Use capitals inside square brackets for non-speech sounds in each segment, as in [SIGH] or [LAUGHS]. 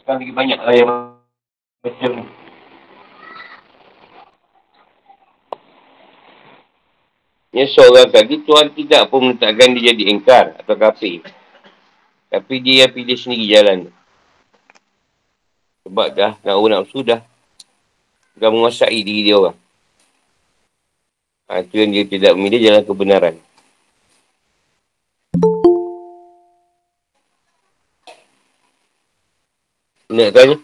Sekarang lagi banyak lah yang macam ni. Ya seorang kaki Tuhan tidak pun menetapkan dia jadi engkar atau kafir. Tapi dia yang pilih sendiri jalan. Sebab dah nak nafsu dah. Dah menguasai diri dia orang. Ha, itu yang dia tidak memilih jalan kebenaran. Nak tanya?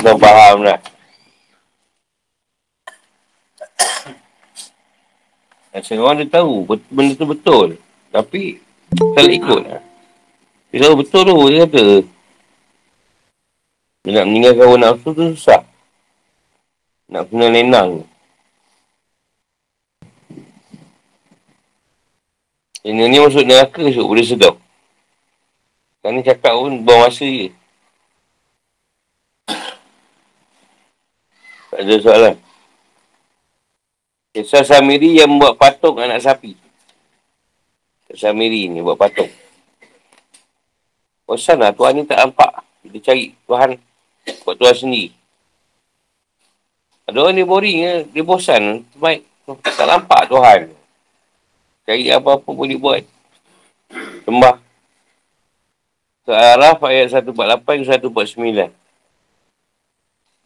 Dah faham dah. Macam orang dia tahu benda tu betul. Tapi tak ikut lah. Dia betul tu, dia kata. Dia nak meninggalkan orang nafsu tu susah. Nak kena lenang. Ini ni masuk neraka esok boleh sedap. Kan ni cakap pun buang masa je. Tak ada soalan. Kisah Samiri yang buat patung anak sapi. Kisah Samiri ni buat patung. Bosan lah Tuhan ni tak nampak. Kita cari Tuhan buat Tuhan sendiri. Ada orang dia boring eh. Dia bosan. Baik. Tak nampak Tuhan. Cari apa-apa boleh buat. Sembah. Surah Araf ayat 148 ke 149.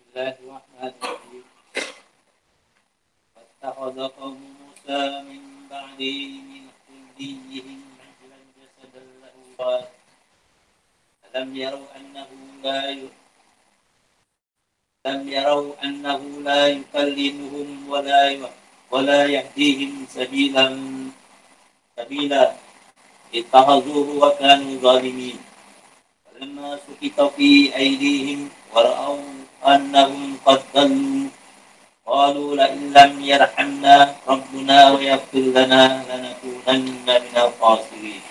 Bismillahirrahmanirrahim. فاتخذكم موسى من بعده من خلديهم رجلا جسدا له ألم يروا أنه لا لم يروا أنه لا يكلمهم ولا ولا يهديهم سبيلا سبيلا. اتخذوه وكانوا ظالمين. فلما سكت في أيديهم ورأوا أنهم قد ضلوا قالوا لئن لم يرحمنا ربنا ويغفر لنا لنكونن من الخاسرين.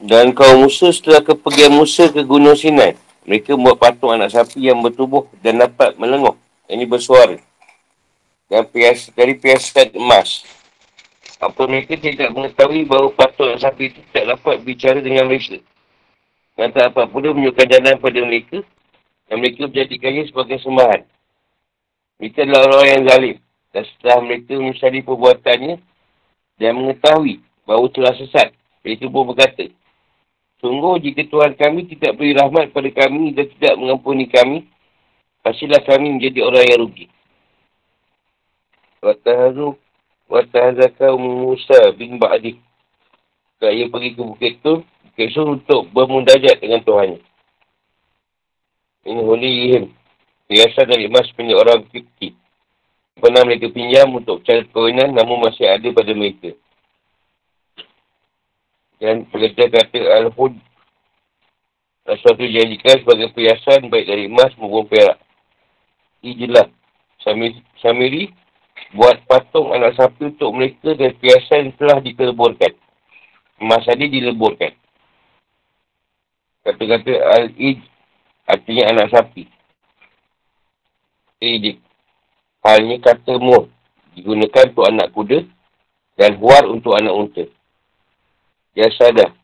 Dan kaum Musa setelah kepergian Musa ke Gunung Sinai, mereka membuat patung anak sapi yang bertubuh dan dapat melengok. Ini bersuara. Dan pias, dari piasan emas. Apa mereka tidak mengetahui bahawa patung anak sapi itu tidak dapat bicara dengan mereka. Dan tak apa pula menunjukkan jalan pada mereka. Dan mereka menjadikannya sebagai sembahan. Mereka adalah orang yang zalim. Dan setelah mereka menyesali perbuatannya dan mengetahui bahawa telah sesat, mereka pun berkata, Sungguh jika Tuhan kami tidak beri rahmat pada kami dan tidak mengampuni kami, pastilah kami menjadi orang yang rugi. Watahazu watahazaka Musa bin Ba'di. Kalau ia pergi ke bukit tu, bukit untuk bermundajat dengan Tuhan. Ini hulihim. Biasa dari emas punya orang Kipti. Pernah mereka pinjam untuk cari perkahwinan namun masih ada pada mereka. Dan pekerja kata Al-Hud sesuatu dijadikan sebagai perhiasan baik dari emas maupun perak. Ijilah. Samiri, Samiri buat patung anak sapi untuk mereka dan perhiasan telah dikeleburkan. Emas tadi dileburkan. Kata-kata Al-Ij artinya anak sapi. Jadi, halnya kata muh digunakan untuk anak kuda dan huar untuk anak unta. Jasadah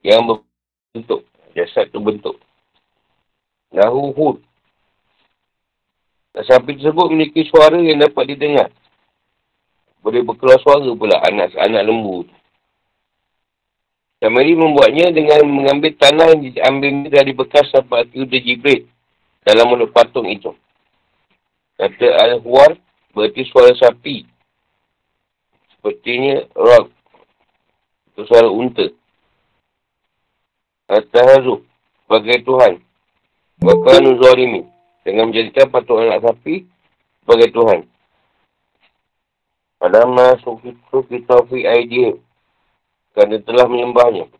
yang berbentuk. Jasad tu bentuk. Lahu hud. Dan sapi tersebut memiliki suara yang dapat didengar. Boleh berkeluar suara pula anak-anak lembu tu. Samiri membuatnya dengan mengambil tanah yang diambil dari bekas sahabat kuda Jibril dalam mulut patung itu. Kata Al-Huwar berarti suara sapi. Sepertinya rock. Itu suara unta. Kata Hazuh sebagai Tuhan. Wakanu Zalimi. Dengan menjadikan patung anak sapi sebagai Tuhan. Padahal sukitu kita fi idea. Kerana telah menyembahnya.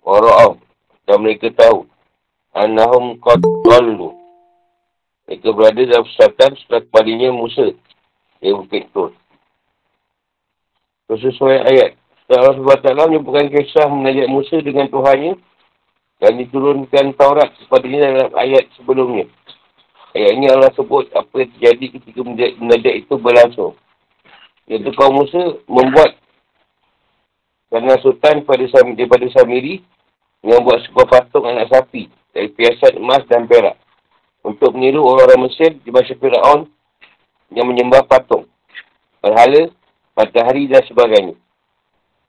Wara'am. Dan mereka tahu. Anahum qad dalu. Mereka berada dalam kesesatan setelah kembalinya Musa. Dia bukit tu. Sesuai ayat. Setelah Allah SWT menyebutkan kisah menajak Musa dengan Tuhannya. Dan diturunkan Taurat kepada dalam ayat sebelumnya. Ayat ini Allah sebut apa yang terjadi ketika menajak itu berlangsung. Iaitu kaum Musa membuat kerana sultan pada daripada Samiri yang buat sebuah patung anak sapi dari piasan emas dan perak. Untuk meniru orang-orang Mesir di masa Fir'aun yang menyembah patung. Berhala, matahari dan sebagainya.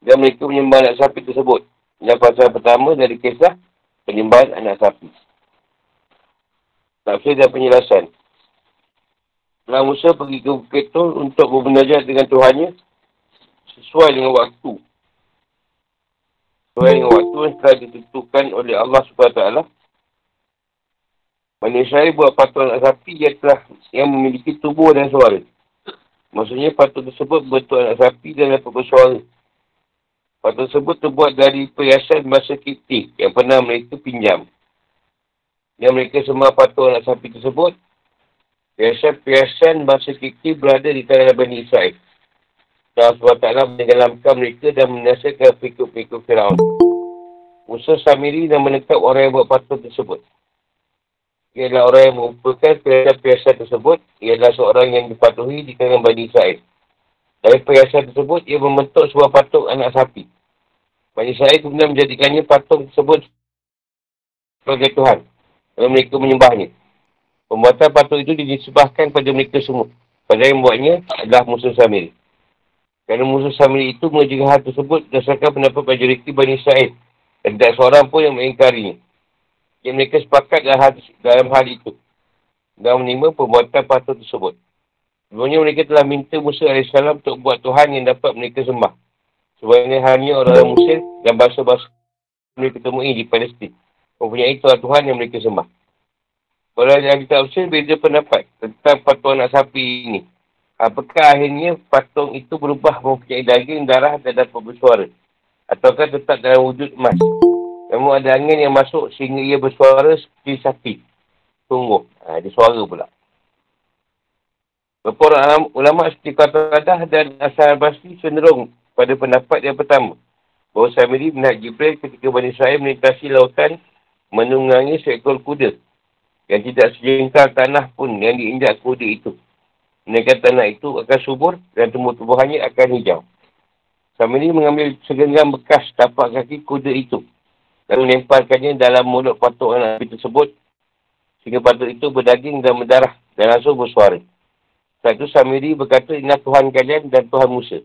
Dan mereka menyembah anak sapi tersebut. Yang pasal pertama dari kisah penyembahan anak sapi. Tafsir dan penjelasan. Nabi Musa pergi ke Bukit Tur untuk berbenajat dengan Tuhannya sesuai dengan waktu. Sesuai dengan waktu yang telah ditentukan oleh Allah SWT. Israel buat patung anak sapi yang telah yang memiliki tubuh dan suara. Maksudnya patung tersebut bentuk anak sapi dan dapat bersuara. Patung tersebut terbuat dari perhiasan masa kiptik yang pernah mereka pinjam. Yang mereka semua patung anak sapi tersebut, perhiasan-perhiasan masa kiptik berada di tanah Bani Israel. Allah SWT menenggelamkan mereka dan menyaksikan pikuk-pikuk Firaun. Musa Samiri dan menetap orang yang buat patung tersebut. Ialah orang yang mengumpulkan perhiasan-perhiasan tersebut, ialah seorang yang dipatuhi di kalangan Bani Israel. Dari perhiasan tersebut, ia membentuk sebuah patung anak sapi. Bagi saya kemudian menjadikannya patung tersebut sebagai Tuhan. Dan mereka menyembahnya. Pembuatan patung itu disebahkan kepada mereka semua. Pada yang membuatnya adalah musuh Samir. Kerana musuh Samir itu mengerjakan hal tersebut berdasarkan pendapat majoriti Bani Israel. Dan tidak seorang pun yang mengingkarinya. Yang mereka sepakat dalam hal, dalam hal itu. Dan menerima pembuatan patung tersebut. Sebenarnya mereka telah minta Musa AS untuk buat Tuhan yang dapat mereka sembah. Sebenarnya hanya orang-orang Mesir dan bangsa-bangsa mereka temui di Palestin. Mempunyai Tuhan Tuhan yang mereka sembah. Orang yang kita Mesir beza pendapat tentang patung anak sapi ini. Apakah akhirnya patung itu berubah mempunyai daging, darah dan dapat bersuara? Ataukah tetap dalam wujud emas? Namun ada angin yang masuk sehingga ia bersuara seperti sapi. Tunggu. Ha, dia suara pula. Beberapa ulama seperti Qatadah dan Asal Basri cenderung pada pendapat yang pertama. Bahawa Samiri melihat Jibril ketika Bani Israel melintasi lautan menunggangi seekor kuda yang tidak sejengkal tanah pun yang diinjak kuda itu. Menaikkan tanah itu akan subur dan tumbuh-tumbuhannya akan hijau. Samiri mengambil segenggam bekas tapak kaki kuda itu dan melemparkannya dalam mulut patung anak tersebut sehingga patung itu berdaging dan berdarah dan langsung bersuara. Satu Samiri berkata, inilah Tuhan kalian dan Tuhan Musa.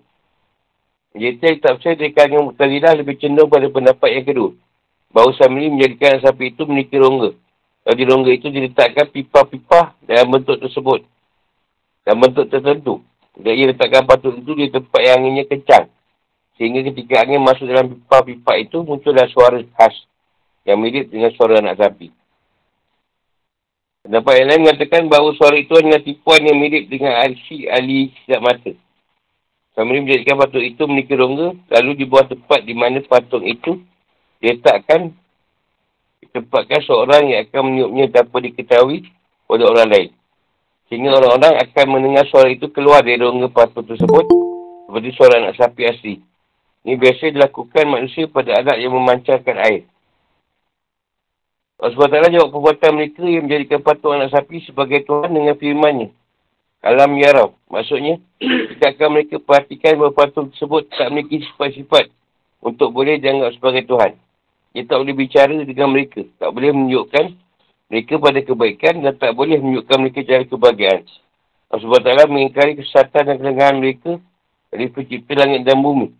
Jadi tak percaya dari kalangan Muqtadilah lebih cenderung pada pendapat yang kedua. Bahawa Samiri menjadikan sapi itu memiliki rongga. Di rongga itu diletakkan pipa-pipa dalam bentuk tersebut. Dalam bentuk tertentu. Dan ia letakkan patut itu di tempat yang anginnya kencang. Sehingga ketika angin masuk dalam pipa-pipa itu, muncullah suara khas. Yang mirip dengan suara anak sapi. Pendapat yang lain mengatakan bahawa suara itu hanya tipuan yang mirip dengan arsi ahli siap mata. Sambil menjadikan patung itu memiliki rongga, lalu dibuat tempat di mana patung itu diletakkan, ditempatkan seorang yang akan meniupnya tanpa diketahui oleh orang lain. Sehingga orang-orang akan mendengar suara itu keluar dari rongga patung tersebut seperti suara anak sapi asli. Ini biasa dilakukan manusia pada alat yang memancarkan air. Allah SWT jawab perbuatan mereka yang menjadikan patung anak sapi sebagai Tuhan dengan firmannya. Alam yarab. Maksudnya, [CLEARS THROAT] kita akan mereka perhatikan bahawa patung tersebut tak memiliki sifat-sifat untuk boleh dianggap sebagai Tuhan. Dia tak boleh bicara dengan mereka. Tak boleh menunjukkan mereka pada kebaikan dan tak boleh menunjukkan mereka cara kebahagiaan. Allah SWT mengingkari kesesatan dan kelengahan mereka dari pencipta langit dan bumi.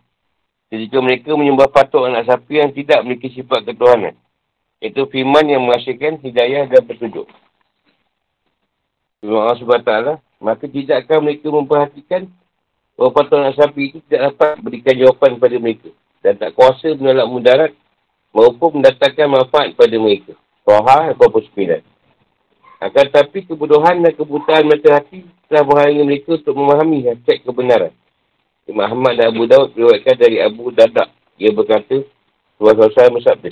Ketika mereka menyembah patung anak sapi yang tidak memiliki sifat ketuhanan. Itu firman yang menghasilkan hidayah dan petunjuk. Firman Allah SWT, maka tidak akan mereka memperhatikan bahawa patut sapi itu tidak dapat berikan jawapan kepada mereka. Dan tak kuasa menolak mudarat maupun mendatangkan manfaat kepada mereka. Toha ataupun sembilan. Akan tetapi kebodohan dan kebutaan mata hati telah menghalangi mereka untuk memahami hakikat kebenaran. Imam Ahmad dan Abu Daud berwakilkan dari Abu Dadak. Ia berkata, Tuhan SAW bersabda,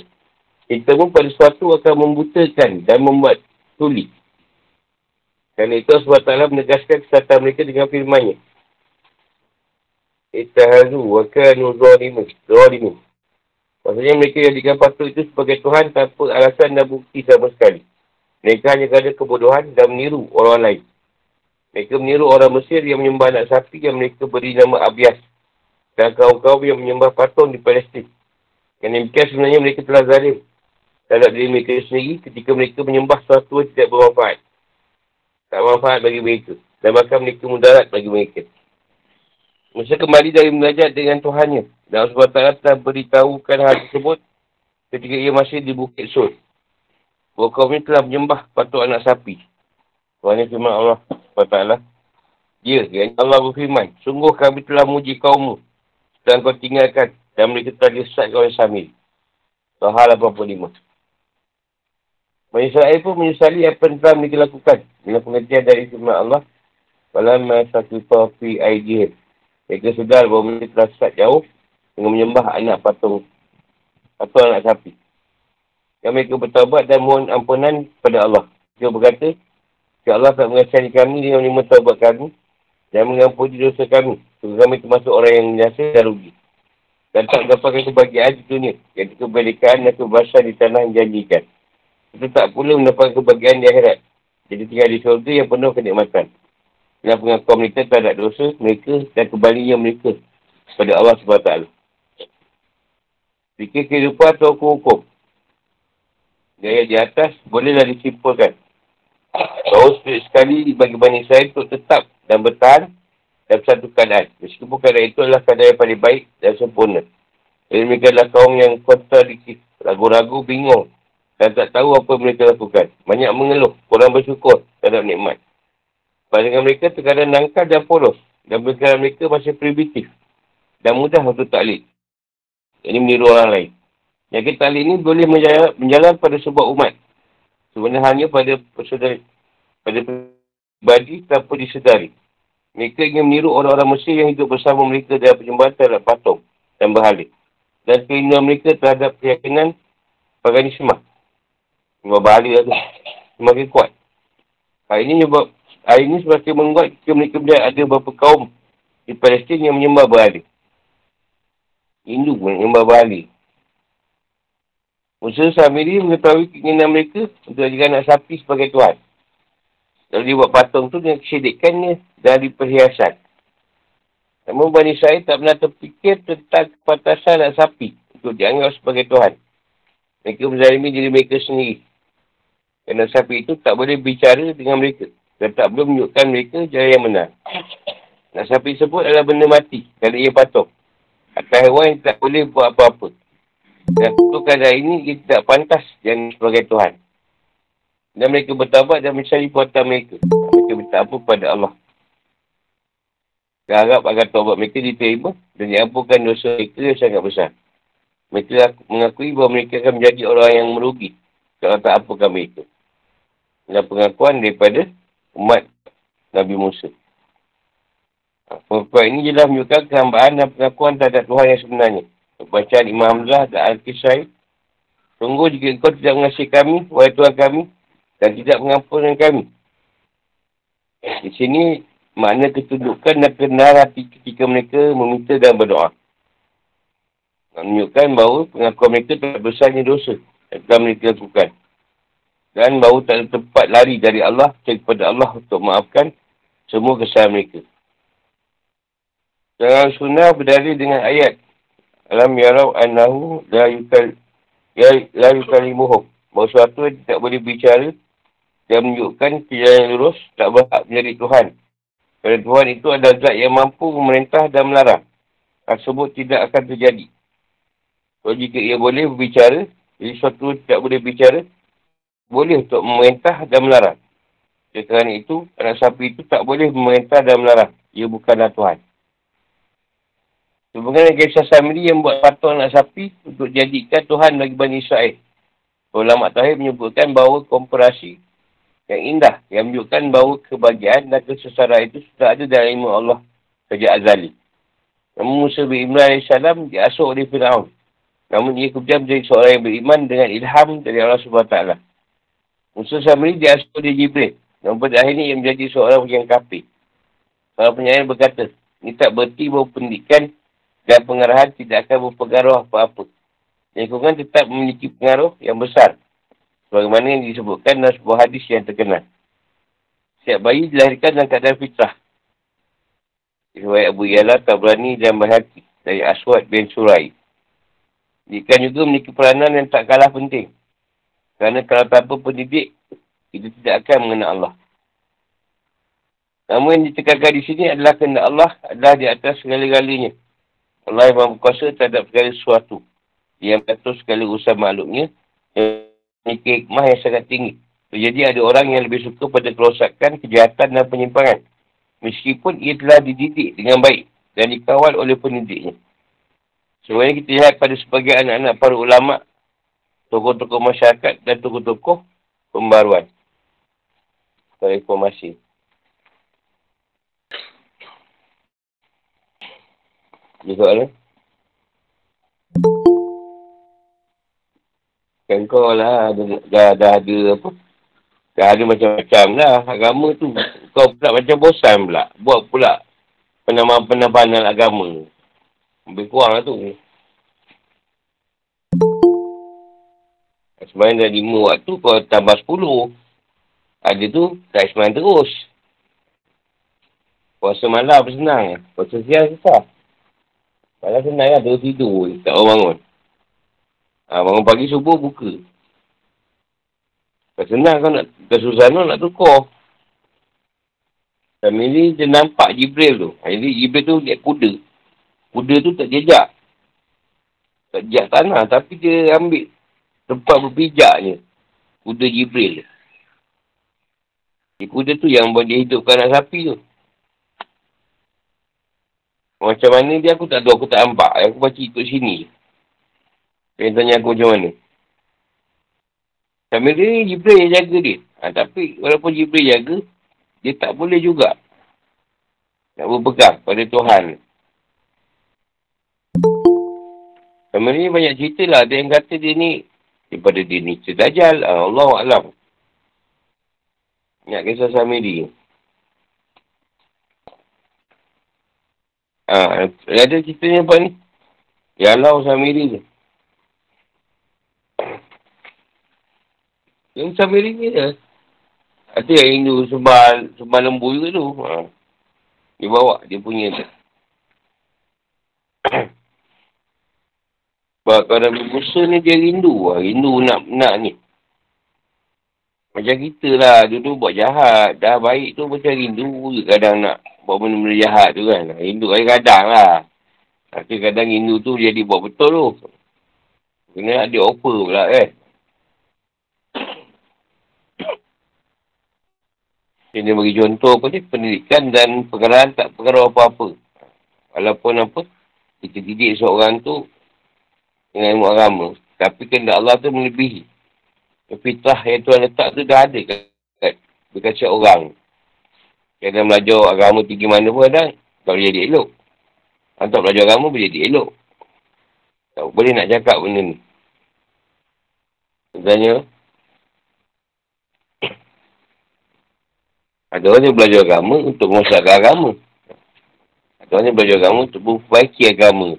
kita pun pada sesuatu akan membutakan dan membuat tuli. Kerana itu Allah SWT menegaskan kesatuan mereka dengan firmannya. Itahazu wa kanu zalimin. Zalimin. Maksudnya mereka jadikan patung itu sebagai Tuhan tanpa alasan dan bukti sama sekali. Mereka hanya kerana kebodohan dan meniru orang lain. Mereka meniru orang Mesir yang menyembah anak sapi yang mereka beri nama Abias. Dan kaum-kaum yang menyembah patung di Palestin. Yang demikian sebenarnya mereka telah zalim. Terhadap diri mereka sendiri ketika mereka menyembah sesuatu yang tidak bermanfaat. Tak bermanfaat bagi mereka. Dan bahkan mereka mudarat bagi mereka. Musa kembali dari mengajar dengan Tuhannya. Dan Allah SWT telah beritahukan hal tersebut ketika ia masih di Bukit Sur. Ini telah menyembah patung anak sapi. Tuhannya firman Allah SWT. Ya, yang Allah berfirman. Sungguh kami telah muji kaummu. Dan kau tinggalkan. Dan mereka telah disesatkan oleh Samir. Sohal 85. Menyesal pun menyesali apa yang telah mereka lakukan. Dengan pengertian dari firman Allah. Walamma sakifa fi aidihim. Mereka sedar bahawa mereka telah sesat jauh dengan menyembah anak patung atau anak sapi. Yang mereka bertawabat dan mohon ampunan kepada Allah. Mereka berkata, Ya Allah tak mengasihani kami dengan menerima taubat kami dan mengampuni dosa kami. Sebab kami termasuk orang yang menyasa dan rugi. Dan tak mendapatkan kebahagiaan di dunia. Iaitu kebalikaan dan kebasan di tanah yang janjikan. Itu tak pula mendapatkan kebahagiaan di akhirat. Jadi tinggal di surga yang penuh kenikmatan dan pengakuan mereka terhadap dosa mereka dan kembalinya mereka kepada Allah SWT. Fikir kehidupan atau hukum-hukum. Gaya di atas bolehlah disimpulkan. Bahawa sekali bagi Bani Israel untuk tetap dan bertahan dalam satu keadaan. Meskipun keadaan itu adalah keadaan yang paling baik dan sempurna. Jadi mereka adalah kaum yang kontradiktif, ragu-ragu, bingung dan tak tahu apa mereka lakukan. Banyak mengeluh, kurang bersyukur terhadap nikmat. Pandangan mereka terkadang nangkal dan polos. Dan perkara mereka masih primitif. Dan mudah untuk taklid. Ini meniru orang lain. Yang kita taklid ini boleh menjalan, menjalan pada sebuah umat. Sebenarnya pada persaudari, pada pribadi tanpa disedari. Mereka ingin meniru orang-orang Mesir yang hidup bersama mereka dalam penyembahan terhadap patung dan berhala. Dan keinginan mereka terhadap keyakinan paganisme. Semua berhala itu semakin kuat. Hal ini menyebab Hari ini semakin menguat jika mereka melihat ada beberapa kaum di Palestin yang menyembah berhala. Hindu menyembah berhala. Musa Samiri mengetahui keinginan mereka untuk jadikan anak sapi sebagai Tuhan. Lalu dia buat patung tu dengan kesedekannya dari perhiasan. Namun Bani Israel tak pernah terfikir tentang kepatasan anak sapi untuk dianggap sebagai Tuhan. Mereka menzalimi diri mereka sendiri. Kerana sapi itu tak boleh bicara dengan mereka. Dan tak boleh menunjukkan mereka cara yang benar. Sapi sebut adalah benda mati. Kalau ia patung. Atau hewan yang tak boleh buat apa-apa. Dan untuk keadaan ini, ia tidak pantas yang sebagai Tuhan. Dan mereka bertabat dan mencari puatan mereka. Mereka minta apa pada Allah. Dan harap agar taubat mereka diterima dan diampunkan dosa mereka yang sangat besar. Mereka mengakui bahawa mereka akan menjadi orang yang merugi kalau tak apakan mereka. Dan pengakuan daripada umat Nabi Musa. Pengakuan ini jelas menunjukkan kehambaan dan pengakuan terhadap Tuhan yang sebenarnya. Bacaan Imam Hamzah dan Al-Kisai. Tunggu jika engkau tidak mengasihi kami, wahai Tuhan kami, dan tidak mengampunkan kami. Di sini, makna ketundukan dan kenal hati ketika mereka meminta dan berdoa. Menunjukkan bahawa pengakuan mereka telah besarnya dosa yang telah mereka lakukan dan bahawa tak ada tempat lari dari Allah kepada Allah untuk maafkan semua kesalahan mereka. Dalam sunnah berdari dengan ayat Alam yarau anahu ya la yukalimuhum. Bahawa suatu tidak boleh bicara dan menunjukkan jalan yang lurus tak berhak menjadi Tuhan. Kerana Tuhan itu adalah zat yang mampu memerintah dan melarang. Tersebut tidak akan terjadi. Kalau jika ia boleh berbicara, jadi suatu tidak boleh bicara, boleh untuk memerintah dan melarang. Kerana itu, anak sapi itu tak boleh memerintah dan melarang. Ia bukanlah Tuhan. Sebenarnya kisah Samiri yang buat patung anak sapi untuk jadikan Tuhan bagi Bani Israel. Ulama Tahir menyebutkan bahawa komparasi yang indah yang menunjukkan bahawa kebahagiaan dan kesesaran itu sudah ada dalam ilmu Allah sejak azali. Namun Musa bin Imran AS diasuh oleh Fir'aun. Namun ia kemudian menjadi seorang yang beriman dengan ilham dari Allah SWT. Musa Samri diasuh oleh Jibril. Dan pada akhirnya ia menjadi seorang yang kafir. Para penyair berkata, ini tak berarti bahawa pendidikan dan pengarahan tidak akan berpengaruh apa-apa. Lingkungan tetap memiliki pengaruh yang besar. Sebagaimana yang disebutkan dalam sebuah hadis yang terkenal. Setiap bayi dilahirkan dalam keadaan fitrah. Riwayat Abu Yala, Tabrani dan Bahaki dari Aswad bin Surai. Jika juga memiliki peranan yang tak kalah penting. Kerana kalau tanpa pendidik, kita tidak akan mengenal Allah. Namun yang ditekankan di sini adalah kena Allah adalah di atas segala-galanya. Allah yang berkuasa terhadap segala sesuatu. Yang mengatur segala usaha makhluknya yang memiliki hikmah yang sangat tinggi. Jadi ada orang yang lebih suka pada kerosakan, kejahatan dan penyimpangan. Meskipun ia telah dididik dengan baik dan dikawal oleh pendidiknya. Sebenarnya kita lihat pada sebagai anak-anak para ulama, tokoh-tokoh masyarakat dan tokoh-tokoh pembaruan. Kalau informasi. Dia soalan? Kan kau lah dah, dah, ada apa? Dah ada macam-macam lah agama tu. Kau pula macam bosan pula. Buat pula penamaan-penamaan agama. Lebih kurang lah tu. Sebenarnya dah lima waktu kau tambah sepuluh. Ada tu tak semayang terus. Puasa malam senang. Puasa siang susah. Kalau senang lah terus tidur. Tak orang bangun. Ha, bangun pagi subuh buka. Kalau senang kau nak kesusahan nak tukar. Kami ni dia nampak Jibril tu. Jadi Jibril tu dia kuda. Kuda tu tak jejak. Tak jejak tanah. Tapi dia ambil tempat berpijaknya. Kuda Jibril. Dia kuda tu yang dia hidupkan anak sapi tu. Macam mana dia aku tak tahu, aku tak nampak. Aku baca ikut sini. Dia tanya aku macam mana. Sambil dia Jibril yang jaga dia. Ha, tapi walaupun Jibril jaga, dia tak boleh juga. Nak berpegang pada Tuhan. Sambil ni banyak cerita lah. Ada yang kata dia ni, daripada dia ni cedajal. Ha, Allah Alam. Ingat kisah Samiri. Ha, ada ceritanya apa ni? Ya Allah Samiri tu. Yang Samiri ni je. Ada yang Hindu sembah, sembah lembu juga tu. Ha. Dia bawa dia punya. Sebab kalau berbusa ni dia rindu lah. Rindu nak, nak ni. Macam kita lah. Dulu buat jahat. Dah baik tu macam rindu kadang nak buat benda-benda jahat tu kan. Hindu kadang-kadang lah. Tapi kadang Hindu tu jadi buat betul tu. Kena ada offer pula kan. Dia bagi contoh apa ni, pendidikan dan pengarahan tak pengaruh apa-apa. Walaupun apa, kita didik seorang tu dengan ilmu agama. Tapi kena Allah tu melebihi. Fitrah yang Tuhan letak tu dah ada kat, kat, orang. Kena belajar agama tinggi mana pun kadang, tak boleh jadi elok. Atau belajar agama boleh jadi elok. Tak boleh nak cakap benda ni. Sebenarnya, [COUGHS] ada orang yang belajar agama untuk mengusahakan agama. Ada orang yang belajar agama untuk memperbaiki agama.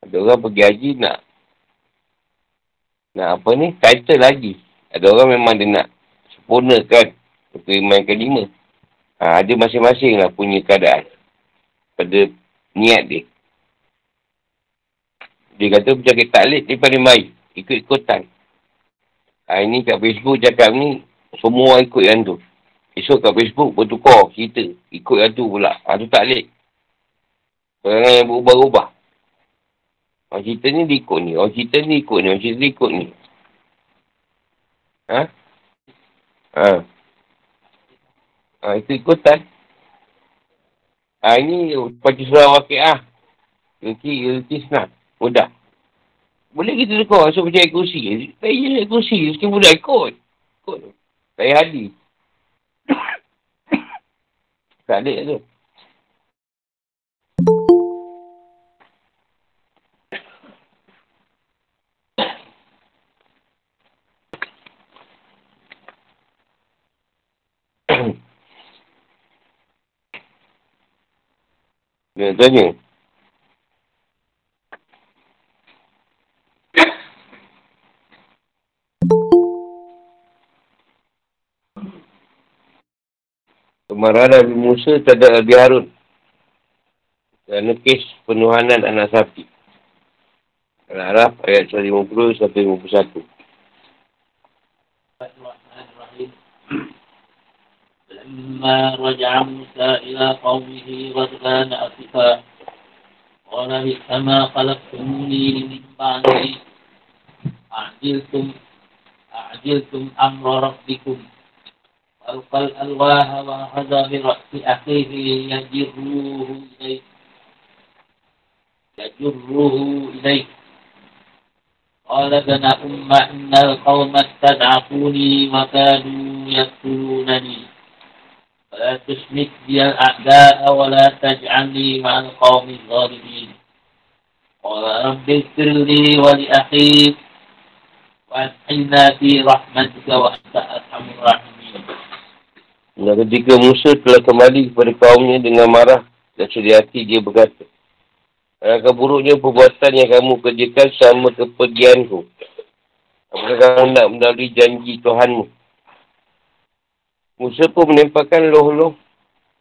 Ada orang pergi haji nak nak apa ni, title lagi. Ada orang memang dia nak sempurnakan iman kelima. Ha, ada masing-masing lah punya keadaan. Pada niat dia. Dia kata penyakit taklid dia paling baik. Ikut-ikutan. Ha, ini kat Facebook cakap ni, semua ikut yang tu. Esok kat Facebook bertukar cerita. Ikut yang tu pula. Ha, tu taklid. Perangan yang berubah-ubah. Orang cerita ni dia ikut ni. Orang cerita ni ikut ni. Orang cerita ni ikut ni. Ha? Ha. Ha, itu ikutan. Ha, ini baca surah wakiah. Ilki, ilki senang. Mudah. Boleh kita tukar. So, percaya kursi. Tak iya kursi. Sikit mudah ikut. Ikut. Tak payah hadis. [COUGHS] tak ada tu. Dia nak tanya. Kemarahan Nabi Musa terhadap Nabi Harun. Kerana kes penuhanan anak sapi. Al-Araf ayat 150 sampai 51. فلما رجع موسى إلى قومه غضبان أسفا قال بئس ما خلقتموني من بعدي أعجلتم أعجلتم أمر ربكم ألقى الألواح وأخذ برأس أخيه يجره إليه يجره إليه قال ابن أم إن القوم استضعفوني وكادوا يقتلونني فلا تشمت بي الأعداء ولا تجعلني مع القوم الظالمين قال رب اغفر لي ولأخي وأدخلنا في رحمتك وأنت أرحم الراحمين Dan ketika Musa telah kembali kepada kaumnya dengan marah dan sedih hati, dia berkata, Alangkah buruknya perbuatan yang kamu kerjakan sama kepergianku. Apakah kamu nak melalui janji Tuhanmu? Musa pun menempatkan loh-loh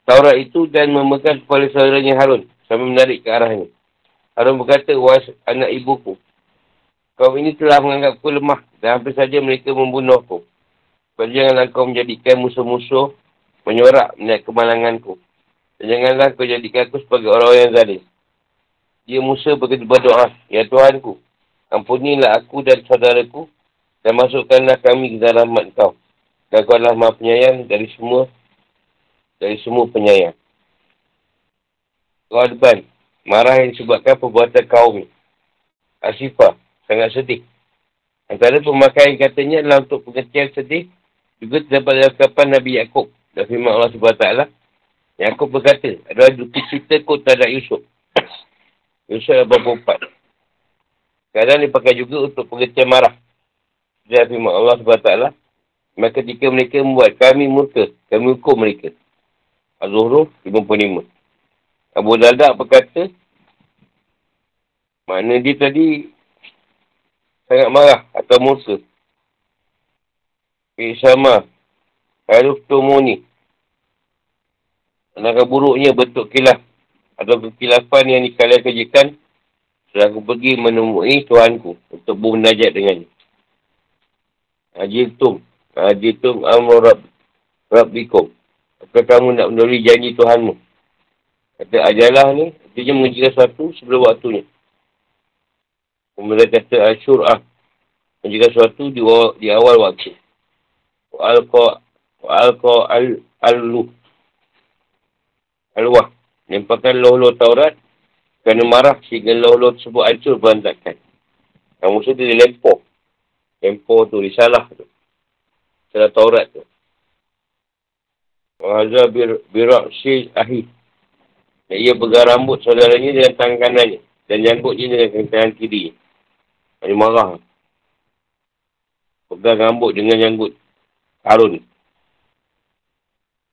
Taurat itu dan memegang kepala saudaranya Harun sambil menarik ke arahnya. Harun berkata, Was anak ibuku, kaum ini telah menganggapku lemah dan hampir saja mereka membunuhku. Jadi janganlah kau menjadikan musuh-musuh menyorak melihat kemalanganku. Dan janganlah kau jadikan aku sebagai orang yang zalim. Dia Musa begitu berdoa, Ya Tuhanku, ampunilah aku dan saudaraku dan masukkanlah kami ke dalam rahmat kau. Dan kau adalah maha penyayang dari semua dari semua penyayang. Ghadban, marah yang disebabkan perbuatan kaum. Asifah, sangat sedih. Antara pemakaian katanya adalah untuk pengertian sedih juga terdapat dalam kapan Nabi Yaakob dan firman Allah SWT Yaakob berkata, [COUGHS] adalah duka cita kau terhadap Yusuf. Yusuf adalah empat. Kadang dipakai juga untuk pengertian marah. Dan firman Allah SWT Maka ketika mereka membuat kami murka, kami hukum mereka. Az-Zuhruf 55. Abu Darda berkata, mana dia tadi sangat marah atau murka. Sama. Haruf Tumuni. Alangkah buruknya bentuk kilaf atau kekilafan yang kalian kerjakan setelah aku pergi menemui Tuhanku untuk bermunajat dengannya. Haji Tum. Aditum amru rab, rabbikum. Apakah kamu nak menulis janji Tuhanmu? Kata ajalah ni, dia mengerjakan sesuatu sebelum waktunya. Kemudian kata asyur'ah. Mengerjakan sesuatu di, di awal waktu. Wa'alqa wa'alqa al-luh. Al-wah. Nampakkan loh-loh Taurat kerana marah sehingga loh-loh tersebut hancur berantakan. Yang musuh dia lempor. Lempor tu, risalah tu. Salah Taurat tu. Wahazah bir, birak si ahi. Dan ia pegang rambut saudaranya dengan tangan kanannya. Dan janggutnya dengan tangan kiri. Dia marah. Pegang rambut dengan janggut. Harun.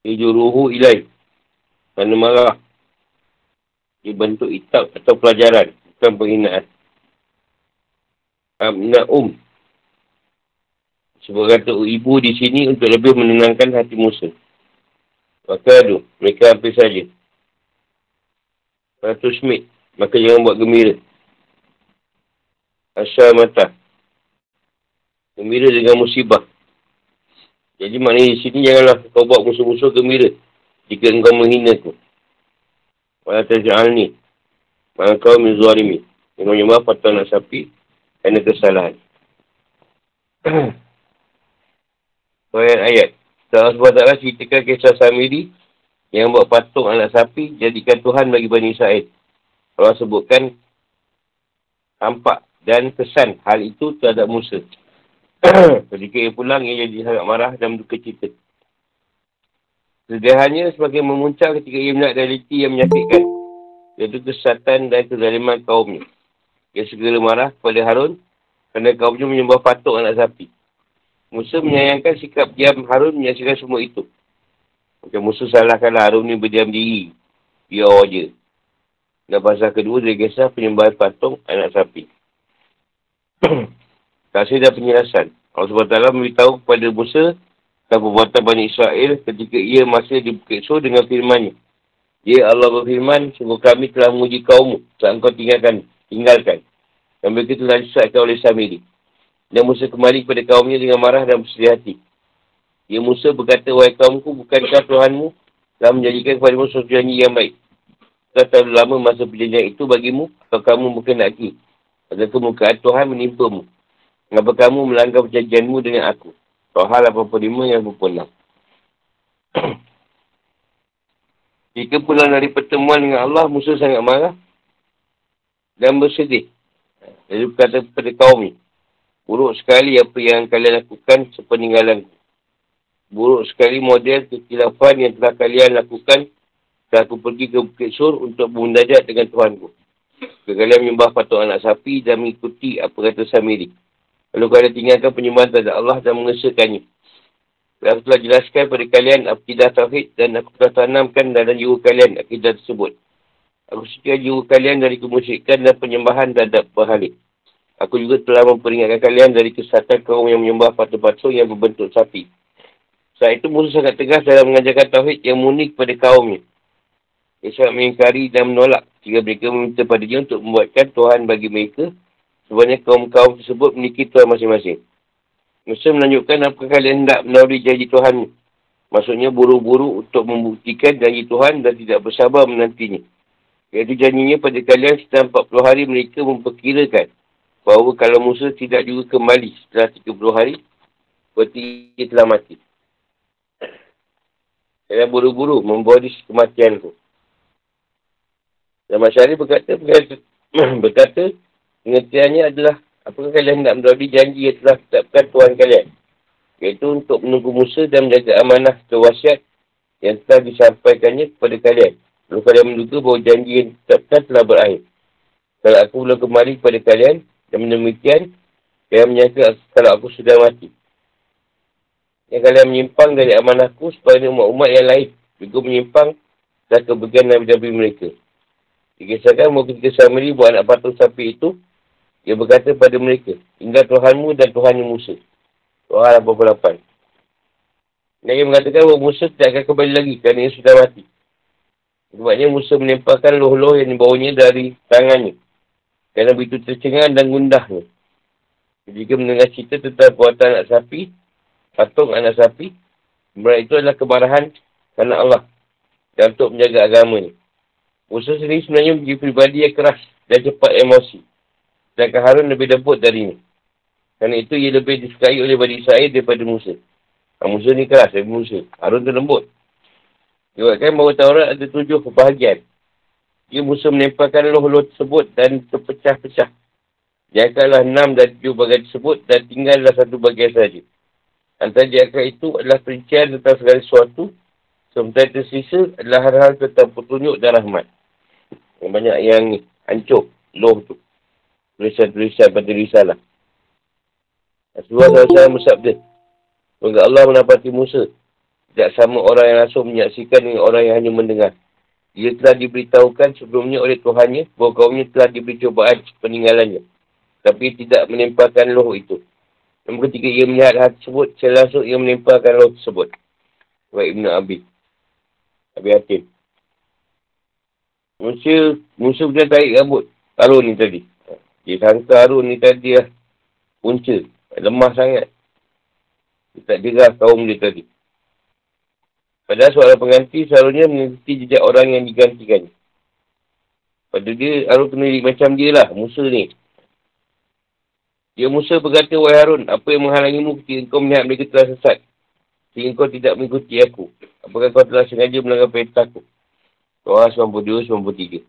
Ijuruhu ilai. Kerana marah. Dia bentuk itab atau pelajaran. Bukan penghinaan. Amna Sebab kata ibu di sini untuk lebih menenangkan hati Musa. Maka aduh, mereka hampir saja. Ratu Smith, maka jangan buat gembira. Asal mata. Gembira dengan musibah. Jadi maknanya di sini janganlah kau buat musuh-musuh gembira. Jika engkau menghina ku. Wala taj'al ni. Maka kau mizuarimi. Yang menyembah patah nak sapi. Kerana kesalahan. [CLEARS THROAT] ayat-ayat. Allah SWT ceritakan kisah Samiri yang buat patung anak sapi jadikan Tuhan bagi Bani Israel. Allah sebutkan tampak dan kesan hal itu terhadap Musa. [COUGHS] Ketika ia pulang, ia jadi sangat marah dan berduka cita. Sederhananya sebagai memuncak ketika ia melihat realiti yang menyakitkan. Iaitu kesesatan dan kezaliman kaumnya. Ia segera marah kepada Harun kerana kaumnya menyembah patung anak sapi. Musa menyayangkan sikap diam Harun menyaksikan semua itu. Macam Musa salahkanlah Harun ni berdiam diri. Biar je. Dan pasal kedua, dia kisah penyembahan patung anak sapi. [COUGHS] Kasih dan penjelasan. Allah SWT memberitahu kepada Musa dan perbuatan Bani Israel ketika ia masih di Bukit Sur dengan firmannya. Ya Allah berfirman, sungguh kami telah menguji kaummu saat engkau tinggalkan, tinggalkan. Dan mereka telah disesatkan oleh Samiri. Dan Musa kembali kepada kaumnya dengan marah dan bersedih hati. Ya Musa berkata, wahai kaumku, bukankah Tuhanmu telah menjadikan kepada Musa janji yang baik. Setelah terlalu lama masa perjanjian itu bagimu, atau kamu berkenaki. Agar kemukaan Tuhan menimpamu. Kenapa kamu melanggar perjanjianmu dengan aku? Tuhan 85 yang 26. [CLEARS THROAT] Jika pulang dari pertemuan dengan Allah, Musa sangat marah dan bersedih. Lalu berkata kepada kaum ini, buruk sekali apa yang kalian lakukan sepeninggalan. Buruk sekali model kekilafan yang telah kalian lakukan setelah aku pergi ke Bukit Sur untuk bermundajat dengan Tuhanku. Kalian menyembah patung anak sapi dan mengikuti apa kata Samiri. Lalu kalian tinggalkan penyembahan terhadap Allah dan mengesahkannya. Aku telah jelaskan kepada kalian akidah tauhid dan aku telah tanamkan dalam jiwa kalian akidah tersebut. Aku setia jiwa kalian dari kemusyrikan dan penyembahan terhadap berhalik. Aku juga telah memperingatkan kalian dari kesatuan kaum yang menyembah patung-patung yang berbentuk sapi. Saat itu Musa sangat tegas dalam mengajarkan tauhid yang murni kepada kaumnya. Ia sangat mengingkari dan menolak jika mereka meminta padanya untuk membuatkan Tuhan bagi mereka Sebenarnya kaum-kaum tersebut memiliki Tuhan masing-masing. Musa menunjukkan apakah kalian hendak menawari janji Tuhan. Maksudnya buru-buru untuk membuktikan janji Tuhan dan tidak bersabar menantinya. Iaitu janjinya pada kalian setelah 40 hari mereka memperkirakan bahawa kalau Musa tidak juga kembali setelah 30 hari, berarti ia telah mati. Kalian buru-buru membawa di kematian itu. Dan Masyari berkata, berkata, [CLEARS THROAT] berkata Pengertiannya adalah apakah kalian hendak mendapat janji yang telah tetapkan Tuhan kalian. Iaitu untuk menunggu Musa dan menjaga amanah kewasiat yang telah disampaikannya kepada kalian. Lalu kalian menduga bahawa janji yang tetapkan telah berakhir. Kalau aku belum kembali kepada kalian dan demikian, kalian menyangka kalau aku sudah mati. Yang kalian menyimpang dari amanahku supaya umat-umat yang lain juga menyimpang dan kebagian Nabi-Nabi mereka. Dikisahkan bahawa ketika Samiri buat anak patung sapi itu, dia berkata pada mereka, tinggal Tuhanmu dan Tuhannya Musa. Tuhan 88. Dan dia mengatakan bahawa Musa tidak akan kembali lagi kerana ia sudah mati. Sebabnya Musa menempahkan loh-loh yang dibawanya dari tangannya. Kerana begitu tercengang dan gundahnya. Jika mendengar cerita tentang buatan anak sapi, patung anak sapi, mereka itu adalah kemarahan kerana Allah. Dan untuk menjaga agamanya. Musa sendiri sebenarnya menjadi pribadi yang keras dan cepat emosi. Sedangkan Harun lebih lembut dari ini. Kerana itu ia lebih disukai oleh Bani Israel daripada Musa. Ha, Musa ni keras dari Musa. Harun tu lembut. Dia bahawa Taurat ada tujuh kebahagiaan. Dia Musa menempelkan loh-loh tersebut dan terpecah-pecah. Jangkalah enam dan tujuh bagian tersebut dan tinggallah satu bagian saja. Antara jangka itu adalah perincian tentang segala sesuatu. Sementara tersisa adalah hal-hal tentang petunjuk dan rahmat. Yang banyak yang hancur loh tu tulisan-tulisan pada risalah. Rasulullah SAW bersabda, Semoga Allah menapati Musa. Tidak sama orang yang langsung menyaksikan dengan orang yang hanya mendengar. Ia telah diberitahukan sebelumnya oleh Tuhannya bahawa kaumnya telah diberi cobaan peninggalannya. Tapi tidak menempahkan loh itu. Namun ketika ia melihat hal tersebut, saya langsung ia menempahkan loh tersebut. Baik Ibn Abi. Abi Hatim. Musa, Musa punya tarik rambut. Taruh ni tadi. Dia sangka Harun ni tadi lah. Punca. Lemah sangat. Dia tak dirah kaum dia tadi. Padahal soalan pengganti seharusnya mengikuti jejak orang yang digantikan. Pada dia, Harun kena macam dia lah. Musa ni. Dia Musa berkata, Wahai Harun, apa yang menghalangimu ketika kau melihat mereka telah sesat? Sehingga kau tidak mengikuti aku. Apakah kau telah sengaja melanggar perintah aku? Surah 92-93.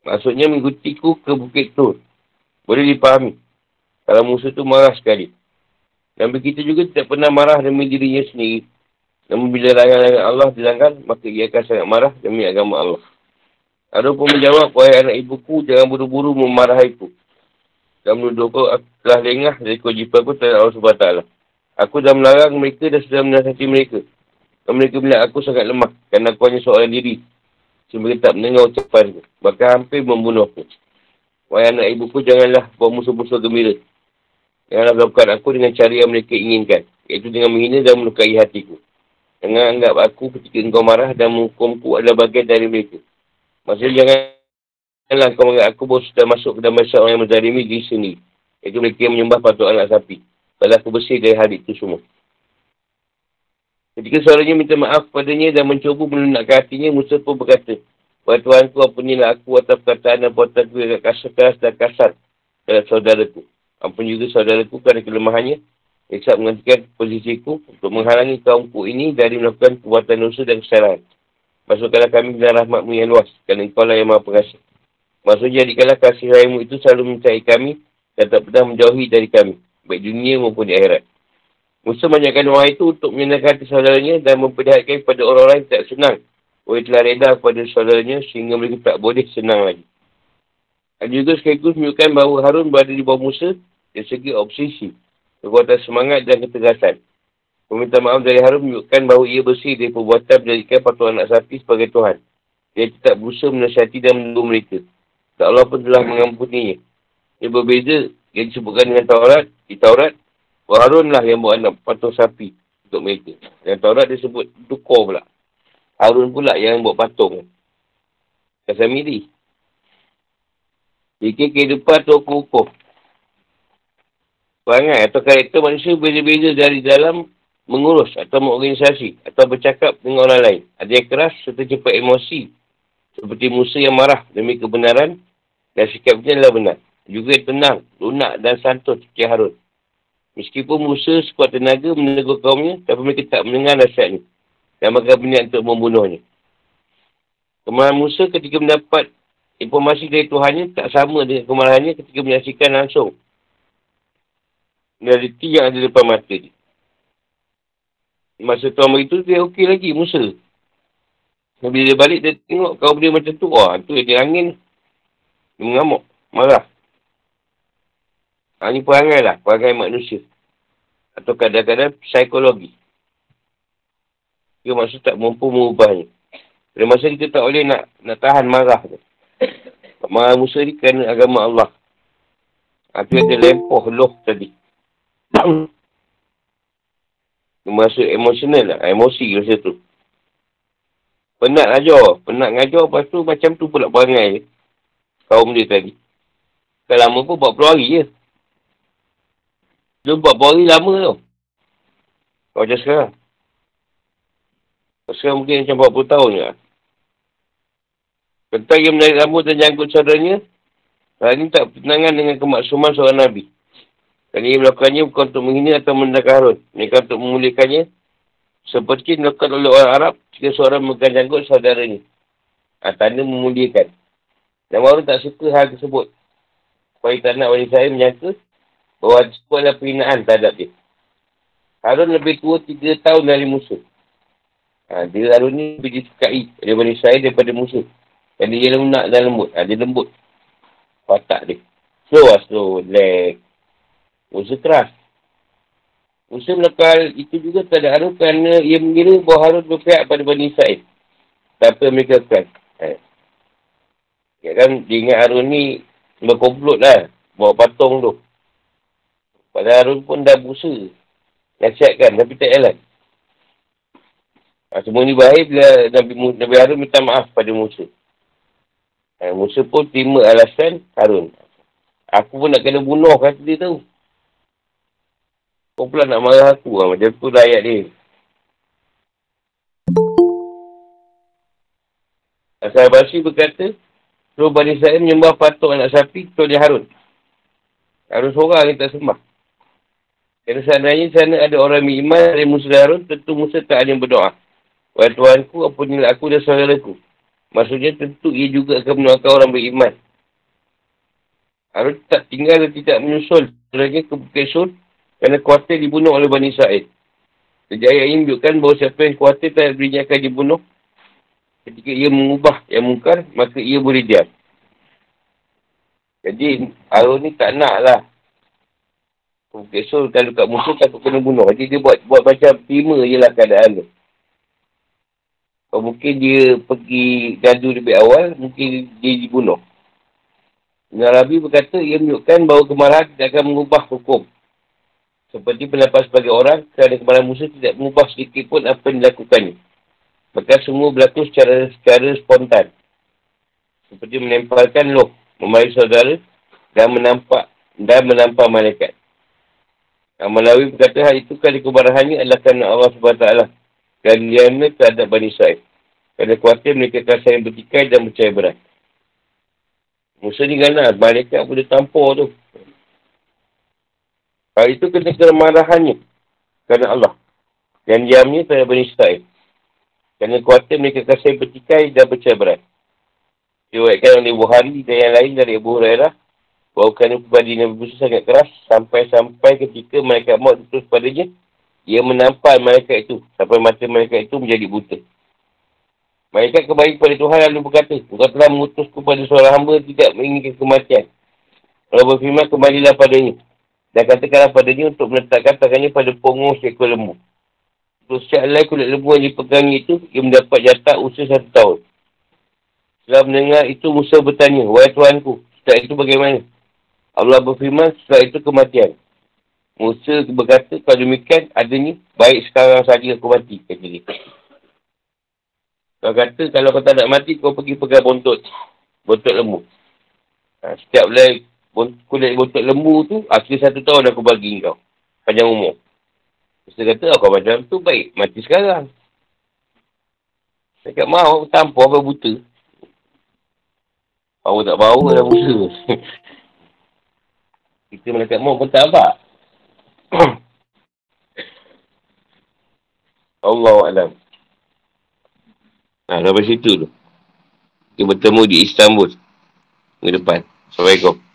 Maksudnya mengikutiku ke Bukit Tur. Boleh dipahami. Kalau musuh tu marah sekali. Dan begitu juga tidak pernah marah demi dirinya sendiri. Namun bila larangan Allah dilanggar, maka ia akan sangat marah demi agama Allah. Ada pun menjawab, wahai anak ibuku, jangan buru-buru memarahiku. Dan menuduh kau telah lengah dari kewajipan aku terhadap Allah SWT. Aku dah melarang mereka dan sudah menasihati mereka. Dan mereka bilang aku sangat lemah. Kerana aku hanya seorang diri. Cuma tak mendengar ucapan itu. Bahkan hampir membunuhku. Wahai anak ibuku, janganlah buat musuh-musuh gembira. Janganlah melakukan aku dengan cara yang mereka inginkan. Iaitu dengan menghina dan melukai hatiku. Jangan anggap aku ketika engkau marah dan menghukumku adalah bagian dari mereka. Maksudnya janganlah kau menganggap aku baru sudah masuk ke dalam masyarakat orang yang menzalimi diri sendiri. Iaitu mereka yang menyembah patung anak sapi. Padahal aku bersih dari hal itu semua. Ketika suaranya minta maaf padanya dan mencuba melunakkan hatinya, Musa pun berkata, Wahai Tuhan ku, ampunilah aku atas perkataan dan buatan ku yang kasar keras dan kasar terhadap saudaraku. Ampun juga saudaraku kerana kelemahannya. Isak menghentikan posisiku untuk menghalangi kaumku ini dari melakukan perbuatan dosa dan kesalahan. Masukkanlah kami dengan rahmatmu yang luas. Kerana engkau lah yang maha pengasih. Maksudnya jadikanlah kasih rahimu itu selalu mencari kami dan tak pernah menjauhi dari kami. Baik dunia maupun di akhirat. Musa banyakkan doa itu untuk menyenangkan hati saudaranya dan memperlihatkan kepada orang-orang yang tak senang. Oleh telah reda kepada saudaranya sehingga mereka tak boleh senang lagi. Dan juga sekaligus menunjukkan bahawa Harun berada di bawah Musa dari segi obsesi, kekuatan semangat dan ketegasan. Meminta maaf dari Harun menunjukkan bahawa ia bersih dari perbuatan menjadikan patung anak sapi sebagai Tuhan. Dia tidak berusaha menasihati dan menunggu mereka. Tak Allah pun telah mengampuninya. Ia berbeza yang disebutkan dengan Taurat. Di Taurat, Harun lah yang buat anak patung sapi untuk mereka. Dan Taurat disebut Dukor pula. Harun pula yang buat patung. Kasamiri. Fikir kehidupan atau ukur-ukur. Perangai atau karakter manusia beza-beza dari dalam mengurus atau mengorganisasi atau bercakap dengan orang lain. Ada yang keras serta cepat emosi. Seperti Musa yang marah demi kebenaran dan sikapnya adalah benar. Juga yang tenang, lunak dan santun seperti Harun. Meskipun Musa sekuat tenaga menegur kaumnya, tapi mereka tak mendengar nasihatnya. Dan mereka berniat untuk membunuhnya. Kemarahan Musa ketika mendapat informasi dari Tuhannya tak sama dengan kemarahannya ketika menyaksikan langsung realiti yang ada depan mata dia. Masa Tuhan beritahu, dia okey lagi, Musa. Bila dia balik, dia tengok kau dia macam tu. Wah, tu dia angin. Dia mengamuk, marah. Ha, ini perangai lah, perangai manusia. Atau kadang-kadang psikologi. Dia maksud tak mampu mengubahnya. Pada masa kita tak boleh nak nak tahan marah tu. Marah Musa ni kerana agama Allah. Itu ada lempoh loh tadi. Dia masuk emosional lah. Emosi rasa tu. Penat ajar. Penat ngajar. Lepas tu macam tu pula perangai Kaum dia tadi. Tak lama pun 40 hari je. Dia 40 hari lama tau. Kau macam sekarang. Sekarang mungkin macam 40 tahun je. Tentang yang menarik rambut dan jangkut saudaranya, hal ini tak bertentangan dengan kemaksuman seorang Nabi. Dan ia melakukannya bukan untuk menghina atau menendahkan Harun. Mereka untuk memulihkannya. Seperti dilakukan oleh orang Arab jika seorang memegang jangkut saudaranya. Ha, tanda memuliakan. Dan Harun tak suka hal tersebut. Supaya tak nak wanita saya menyangka bahawa itu adalah perinaan terhadap dia. Harun lebih tua tiga tahun dari musuh. Ha, dia Harun ni lebih disukai oleh wanita saya daripada musuh. Dan dia lunak dan lembut. Ha, dia lembut. Patak dia. Slow lah slow. Leg. Usaha keras. Usaha melakukan itu juga tak ada Harun kerana ia mengira bahawa Harun berpihak pada Bani Sa'id. Tapi mereka. Ha. Ya kan, dia ingat Harun ni berkomplot lah. Bawa patung tu. Padahal Harun pun dah berusaha. Nasihatkan, tapi tak jalan. Ha, semua ni baik bila Nabi, Nabi Harun minta maaf pada Musa. Ha, Musa pun terima alasan Harun. Aku pun nak kena bunuh kata dia tahu. Kau pula nak marah aku lah. Macam tu lah ayat dia. Asal Basri berkata, Suruh Bani Israel menyembah patung anak sapi kecuali Harun. Harun seorang yang tak sembah. Kerana seandainya sana ada orang beriman dari Musa dan Harun, tentu Musa tak ada yang berdoa. Wahai Tuhanku, apa nilai aku dan saudaraku? Maksudnya tentu ia juga akan menolakkan orang beriman. Harus tak tinggal dan tidak menyusul sebenarnya ke Bukit Sur kerana kuatir dibunuh oleh Bani Sa'id. Kejayaan ini menunjukkan bahawa siapa yang kuatir tak berinya akan dibunuh ketika ia mengubah yang mungkar, maka ia boleh diam. Jadi, Harun ni tak nak lah. Bukit Sur kalau kat musuh takut kena bunuh. Jadi dia buat buat macam terima je lah keadaan tu. Kalau mungkin dia pergi gaduh lebih awal, mungkin dia dibunuh. Nabi berkata, ia menunjukkan bahawa kemarahan tidak akan mengubah hukum. Seperti pendapat sebagai orang, kerana kebaran Musa tidak mengubah sedikit pun apa yang dilakukannya. Maka semua berlaku secara secara spontan. Seperti menempelkan loh, memari saudara dan menampak dan menampak malaikat. Amalawi berkata hal itu kali kebarahannya adalah kerana Allah SWT dan dia terhadap Bani Israel. Kerana kuatir mereka kasar yang bertikai dan percaya berat. Musa ni ganas. Malaikat boleh tampur tu. Hal itu kena kemarahannya. Kerana Allah. Dan diamnya terhadap Bani Israel. Kerana kuatir mereka kasar bertikai dan berat. Diwakilkan oleh Buhari dan yang lain dari Abu Hurairah. Bahawa kerana pribadi Nabi Musa sangat keras. Sampai-sampai ketika mereka maut terus padanya. Ia menampak mereka itu. Sampai mata mereka itu menjadi buta. Mereka kembali kepada Tuhan lalu berkata, Engkau telah mengutus kepada seorang hamba tidak menginginkan kematian. Kalau berfirman, kembalilah padanya. Dan katakanlah padanya untuk meletakkan tangannya pada punggung seekor lembu. Terus secara kulit lembu yang dipegangi itu, ia mendapat jatah usia satu tahun. Setelah mendengar itu, Musa bertanya, Wahai Tuanku, setelah itu bagaimana? Allah berfirman, setelah itu kematian. Musa berkata, kalau demikian, adanya, baik sekarang saja aku mati. Kata dia. Kau kata kalau kau tak nak mati, kau pergi pegang bontot. Bontot lembu. Ha, setiap lagi kulit bontot lembu tu, akhir satu tahun aku bagi kau. Panjang umur. Dia kata, kau macam tu baik. Mati sekarang. Saya kata, mahu tanpa apa buta. Bau tak bau dah buta. [LAUGHS] Kita malaikat mahu pun tak apa. [COUGHS] Allah Alam. Nah, sampai situ tu. Kita bertemu di Istanbul. Minggu depan. Assalamualaikum.